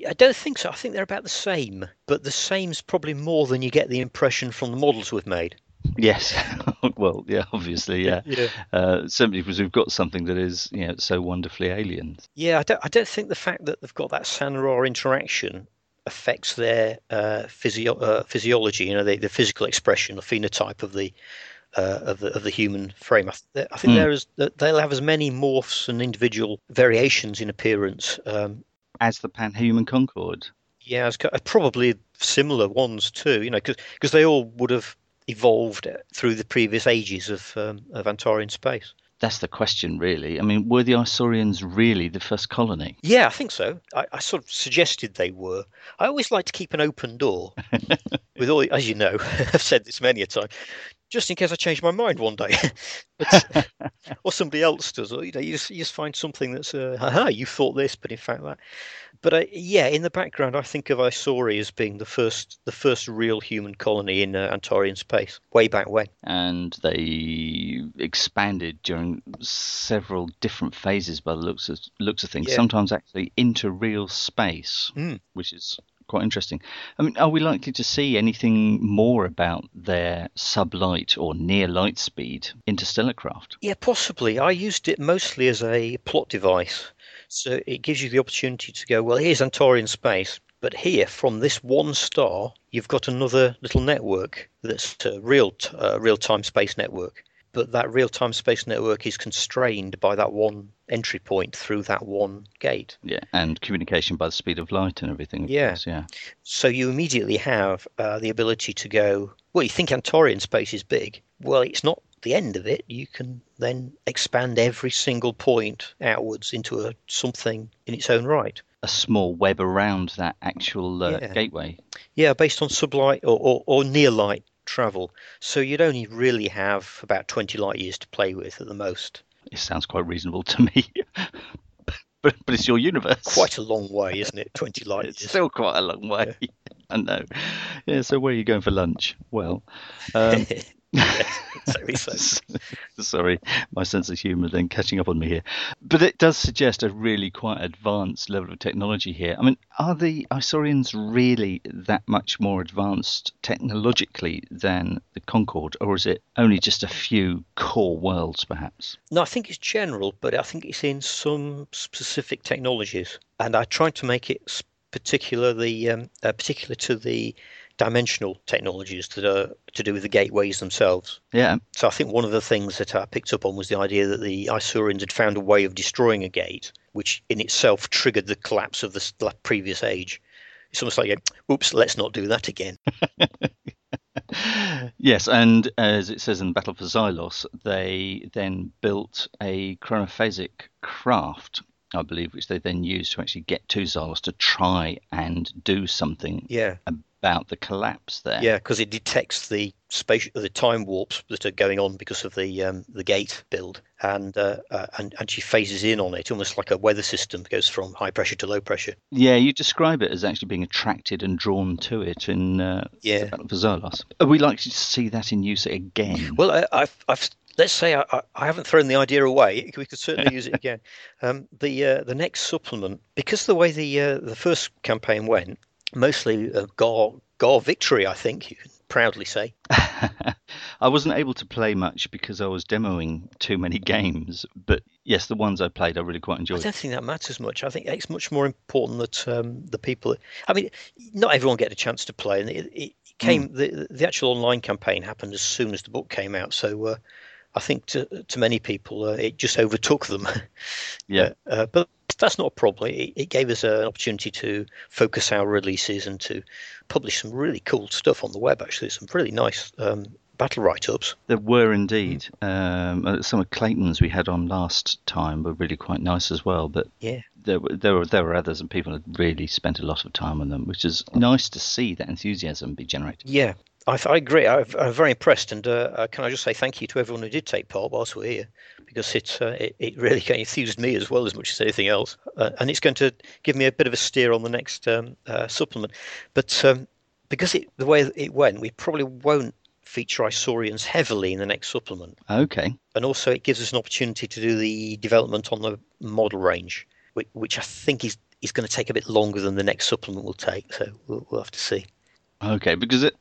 I don't think so. I think they're about the same, but the same's probably more than you get the impression from the models we've made. Yes, well, yeah, obviously, yeah. yeah. Uh, simply because we've got something that is, you know, so wonderfully alien. Yeah, I don't. I don't think the fact that they've got that San interaction affects their uh, physio- uh, physiology, you know, the, the physical expression, the phenotype of the uh, of the of the human frame. I, th- I think mm. there is they'll have as many morphs and individual variations in appearance um, as the Panhuman Concord. Yeah, it's probably similar ones too. You know, because they all would have evolved through the previous ages of um, of Antarean space that's the question, really. I mean, were the Isorians really the first colony? Yeah, I think so. I, I sort of suggested they were. I always like to keep an open door. with all, as you know, I've said this many a time, just in case I change my mind one day, but, or somebody else does. Or you know, you just, you just find something that's, uh, aha, you thought this, but in fact that but uh, yeah, in the background, I think of Isori as being the first, the first real human colony in uh, Antarean space, way back when. And they expanded during several different phases, by the looks of looks of things. Yeah. Sometimes actually into real space, mm. which is quite interesting. I mean, are we likely to see anything more about their sublight or near light speed interstellar craft? Yeah, possibly. I used it mostly as a plot device. So it gives you the opportunity to go, well, here's Antarean space, but here from this one star, you've got another little network that's a real uh, real time space network. But that real time space network is constrained by that one entry point through that one gate. Yeah, and communication by the speed of light and everything. yeah, course, yeah. So you immediately have uh, the ability to go. Well, you think Antarean space is big. Well, it's not the end of it, you can then expand every single point outwards into a, something in its own right. A small web around that actual uh, yeah. gateway. Yeah, based on sublight or, or, or near light travel. So you'd only really have about 20 light years to play with at the most. It sounds quite reasonable to me. but, but it's your universe. Quite a long way, isn't it? 20 light It's still quite a long way. Yeah. I know. Yeah, so where are you going for lunch? Well, um, Sorry, my sense of humour then catching up on me here. But it does suggest a really quite advanced level of technology here. I mean, are the Isorians really that much more advanced technologically than the Concord, or is it only just a few core worlds, perhaps? No, I think it's general, but I think it's in some specific technologies, and I tried to make it particular the um, uh, particular to the dimensional technologies that are to do with the gateways themselves. Yeah. So I think one of the things that I picked up on was the idea that the Isorians had found a way of destroying a gate, which in itself triggered the collapse of the previous age. It's almost like, oops, let's not do that again. yes, and as it says in the Battle for Xilos, they then built a chronophasic craft I believe, which they then used to actually get to Xilos to try and do something yeah about the collapse there. Yeah, because it detects the space, the time warps that are going on because of the um, the gate build, and uh, uh, and and she phases in on it almost like a weather system goes from high pressure to low pressure. Yeah, you describe it as actually being attracted and drawn to it in uh, yeah for Xilos. Are we likely to see that in use again? Well, I, I've I've let's say I, I, haven't thrown the idea away. We could certainly use it again. Um, the uh, the next supplement, because the way the uh, the first campaign went, mostly a Ghar, Ghar victory, I think you can proudly say. I wasn't able to play much because I was demoing too many games, but yes, the ones I played I really quite enjoyed. I don't think that matters much. I think it's much more important that um, the people. I mean, not everyone get a chance to play, and it, it came the the actual online campaign happened as soon as the book came out. So uh, I think to to many people uh, it just overtook them. Yeah. Uh, but that's not a problem. It, it gave us an opportunity to focus our releases and to publish some really cool stuff on the web. Actually, some really nice um, battle write-ups. There were indeed. Um, uh, some of Clayton's we had on last time were really quite nice as well. But Yeah. there were there were there were others, and people had really spent a lot of time on them, which is nice to see that enthusiasm be generated. Yeah, I, I agree. I, I'm very impressed, and uh, uh, can I just say thank you to everyone who did take part whilst we're here, because it uh, it, it really enthused me as well as much as anything else, uh, and it's going to give me a bit of a steer on the next um, uh, supplement. But um, because it the way it went, we probably won't feature Isorians heavily in the next supplement, Okay. and also it gives us an opportunity to do the development on the model range, which, which I think is is going to take a bit longer than the next supplement will take. So we'll, we'll have to see. Okay, because it,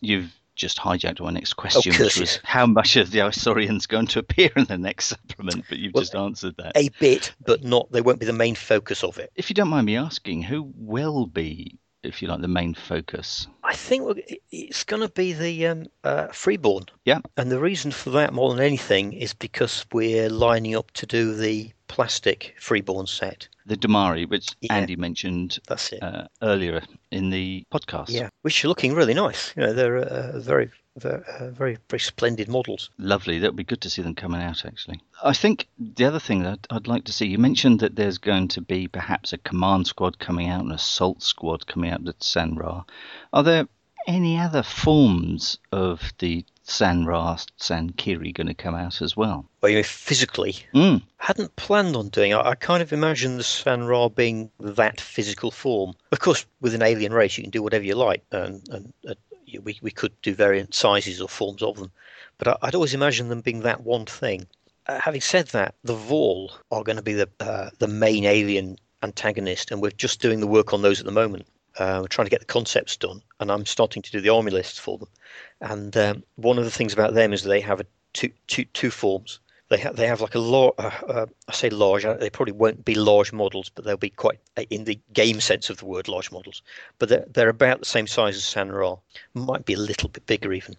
you've just hijacked my next question, which was how much of the Isorians going to appear in the next supplement, but you've Well, just answered that. a bit, but not. They won't be the main focus of it. If you don't mind me asking, who will be, if you like, the main focus? I think it's going to be the um, uh, freeborn. Yeah. And the reason for that, more than anything, is because we're lining up to do the plastic freeborn set. The Damari, which Yeah. Andy mentioned That's it. uh, earlier in the podcast. yeah, which are looking really nice. You know, they're uh, very, very, uh, very, very splendid models. Lovely. That would be good to see them coming out, actually. I think the other thing that I'd like to see, you mentioned that there's going to be perhaps a command squad coming out, an assault squad coming out at San Ra. Are there any other forms of the San Ra, San Kiri going to come out as well? Well, you know, physically, Mm. hadn't planned on doing. I, I kind of imagine the San Ra being that physical form. Of course, with an alien race, you can do whatever you like, and, and uh, we we could do variant sizes or forms of them. But I, I'd always imagine them being that one thing. Uh, having said that, the Vorl are going to be the uh, the main alien antagonist, and we're just doing the work on those at the moment. Uh, we're trying to get the concepts done, and I'm starting to do the army lists for them. And um, one of the things about them is they have a two, two, two forms. They have they have like a large. Uh, uh, I say large. uh, They probably won't be large models, but they'll be quite uh, in the game sense of the word large models. But they're they're about the same size as San Ra. Might be a little bit bigger even.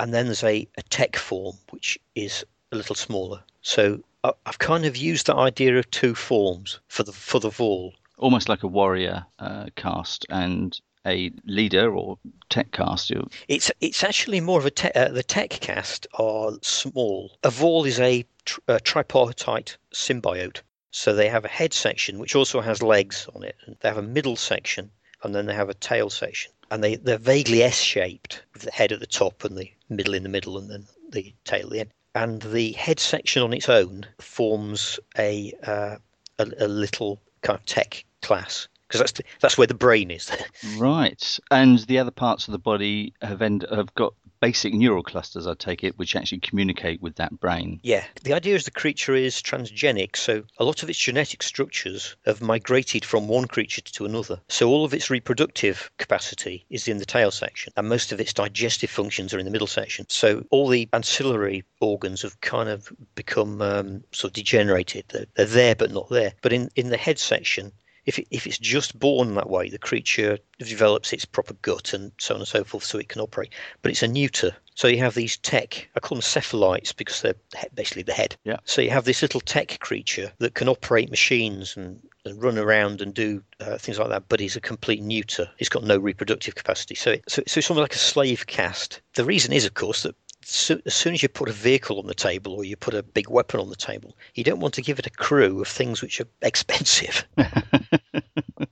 And then there's a, a tech form which is a little smaller. So I- I've kind of used the idea of two forms for the for the Vorl. Almost like a warrior uh, cast and a leader or tech cast. It's it's actually more of a te- uh, the tech cast are small. A Vorl is a, tr- a tripartite symbiote, so they have a head section which also has legs on it. They have a middle section, and then they have a tail section, and they they're vaguely S-shaped with the head at the top and the middle in the middle, and then the tail at the end. And the head section on its own forms a uh, a, a little kind of tech class because that's the, that's where the brain is. Right. And the other parts of the body have end, have got basic neural clusters, I take it, which actually communicate with that brain. Yeah, the idea is the creature is transgenic, so a lot of its genetic structures have migrated from one creature to another. So all of its reproductive capacity is in the tail section, and most of its digestive functions are in the middle section. So all the ancillary organs have kind of become um, sort of degenerated. They're, they're there but not there. But in, in the head section, if, it, if it's just born that way, the creature develops its proper gut and so on and so forth so it can operate. But it's a neuter. So you have these tech, I call them cephalites because they're basically the head. Yeah. So you have this little tech creature that can operate machines and, and run around and do uh, things like that, but he's a complete neuter. He's got no reproductive capacity. So, it, so, so it's almost like a slave caste. The reason is, of course, that so, as soon as you put a vehicle on the table or you put a big weapon on the table, you don't want to give it a crew of things which are expensive.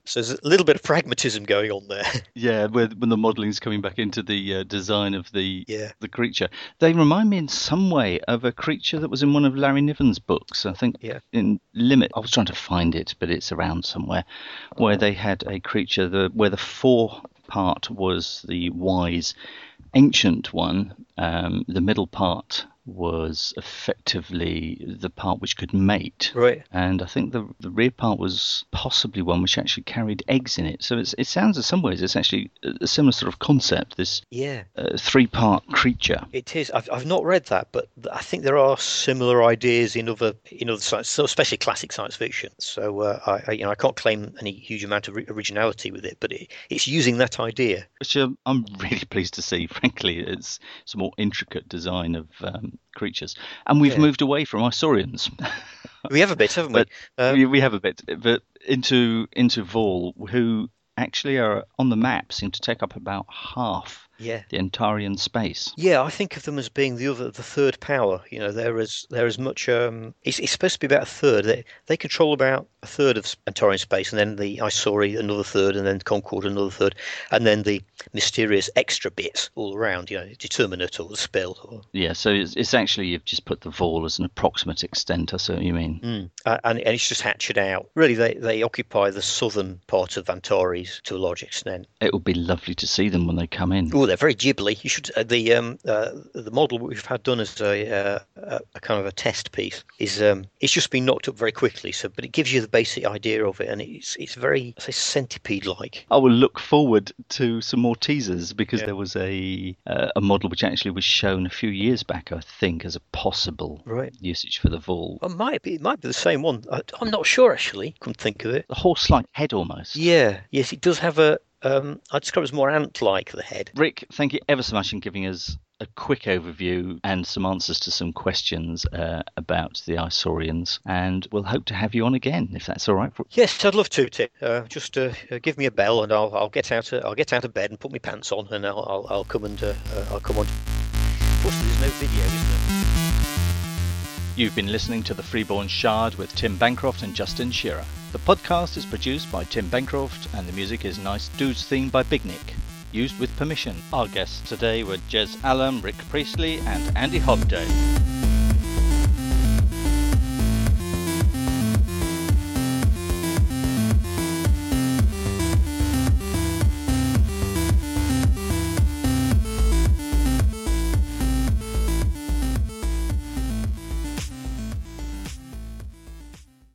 so there's a little bit of pragmatism going on there. Yeah, when, when the modelling's coming back into the uh, design of the Yeah. the creature, they remind me in some way of a creature that was in one of Larry Niven's books. I think Yeah. in Limit. I was trying to find it, but it's around somewhere, where they had a creature the where the fore part was the wise ancient one, um, the middle part was effectively the part which could mate. Right. And I think the the rear part was possibly one which actually carried eggs in it. So it's, it sounds in some ways it's actually a similar sort of concept. This Yeah. uh, three part creature. It is. I've, I've not read that, but I think there are similar ideas in other in other science, so especially classic science fiction. So uh, I, I, you know, I can't claim any huge amount of originality with it, but it, it's using that idea. which um, I'm really pleased to see. Frankly, it's it's a more intricate design of um, creatures, and we've Yeah. moved away from Isorians. We have a bit, haven't we? Um, we, we have a bit, but into into Vorl, who actually are on the map, seem to take up about half yeah. the Antarean space. Yeah, I think of them as being the other, the third power. You know, they're as they're as much. Um, it's, it's supposed to be about a third. They they control about a third of Antarean space, and then the Isori another third, and then Concord another third, and then the mysterious extra bits all around. You know, determinate or the spell. Or, Yeah, so it's, it's actually you've just put the Vorl as an approximate extent. I see what you mean. Mm. Uh, and, and it's just hatched out. Really, they, they occupy the southern part of Antares to a large extent. It would be lovely to see them when they come in. Oh, they're very ghibli. You should uh, the um uh, the model we've had done as a, uh, a a kind of a test piece is um it's just been knocked up very quickly. So, but it gives you the basic idea of it, and it's it's very say centipede like. I will look forward to some more teasers because Yeah. there was a uh, a model which actually was shown a few years back, I think, as a possible Right. usage for the Vorl. It might be it might be the same one. I, I'm not sure actually. Couldn't think of it. The horse-like head almost. Yeah. Yes, it does have a. Um, I describe it as more ant-like the head. Rick, thank you ever so much in giving us a quick overview and some answers to some questions uh, about the Isorians. And we'll hope to have you on again if that's all right. For- Yes, I'd love to, Tim. Uh, just uh, uh, give me a bell, and I'll I'll get out of, I'll get out of bed and put my pants on, and I'll I'll, I'll come and uh, uh, I'll come on. Unfortunately, there's no video, is there? You've been listening to The Freeborn Shard with Tim Bancroft and Justin Shearer. The podcast is produced by Tim Bancroft and the music is Nice Dudes theme by Big Nick. Used with permission. Our guests today were Jez Allum, Rick Priestley, and Andy Hobday.